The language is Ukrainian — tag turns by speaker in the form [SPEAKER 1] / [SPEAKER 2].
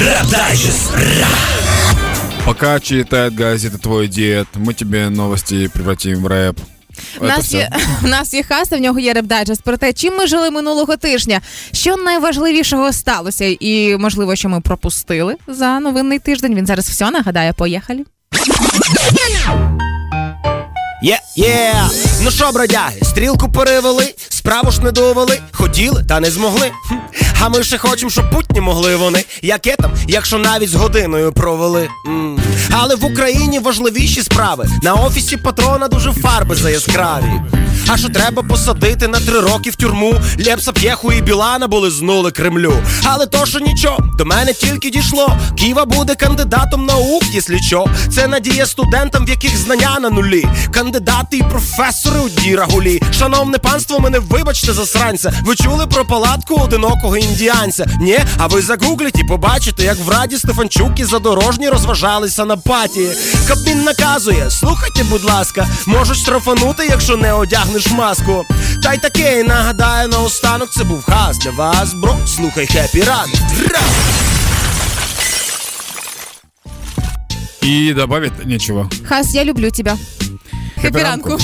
[SPEAKER 1] Рэп-дайджест.
[SPEAKER 2] Пока читает газеты твой дед, мы тебе новости превратим в рэп.
[SPEAKER 3] У нас, є, у нас є хаста, в нього є реп-дайджест про те, чим ми жили минулого тижня, що найважливішого сталося, і можливо, що ми пропустили за новинний тиждень. Він зараз все нагадає. Поїхали.
[SPEAKER 4] Є, є, ну що, бродяги, стрілку перевели, справу ж не довели, хотіли, та не змогли. А ми ще хочемо, щоб путні могли вони. Яке там, якщо навіть з годиною провели. Але в Україні важливіші справи. На офісі патрона дуже фарби заяскраві. А що треба посадити на три роки в тюрму? Лепса П'єху і Білана були знули Кремлю. Але то, що нічого, до мене тільки дійшло. Ківа буде кандидатом наук, якщо що. Це надія студентам, в яких знання на нулі. Кандидати і професори у дірагулі. Шановне панство, мене вибачте засранця. Ви чули про палатку одинокого індіанця? Ні, а ви загугліть і побачите, як в Раді Стефанчук задорожні розважалися на паті. Кабмін наказує, слухайте, будь ласка, можуть штрафанути, якщо не одягнеш маску. Та й таке, нагадаю, наостанок це був хас для вас, bro. Слухай happy ранок. Ра!
[SPEAKER 2] И добавить нечего.
[SPEAKER 3] Хас, я люблю тебе. Happy ранку.
[SPEAKER 2] ранку.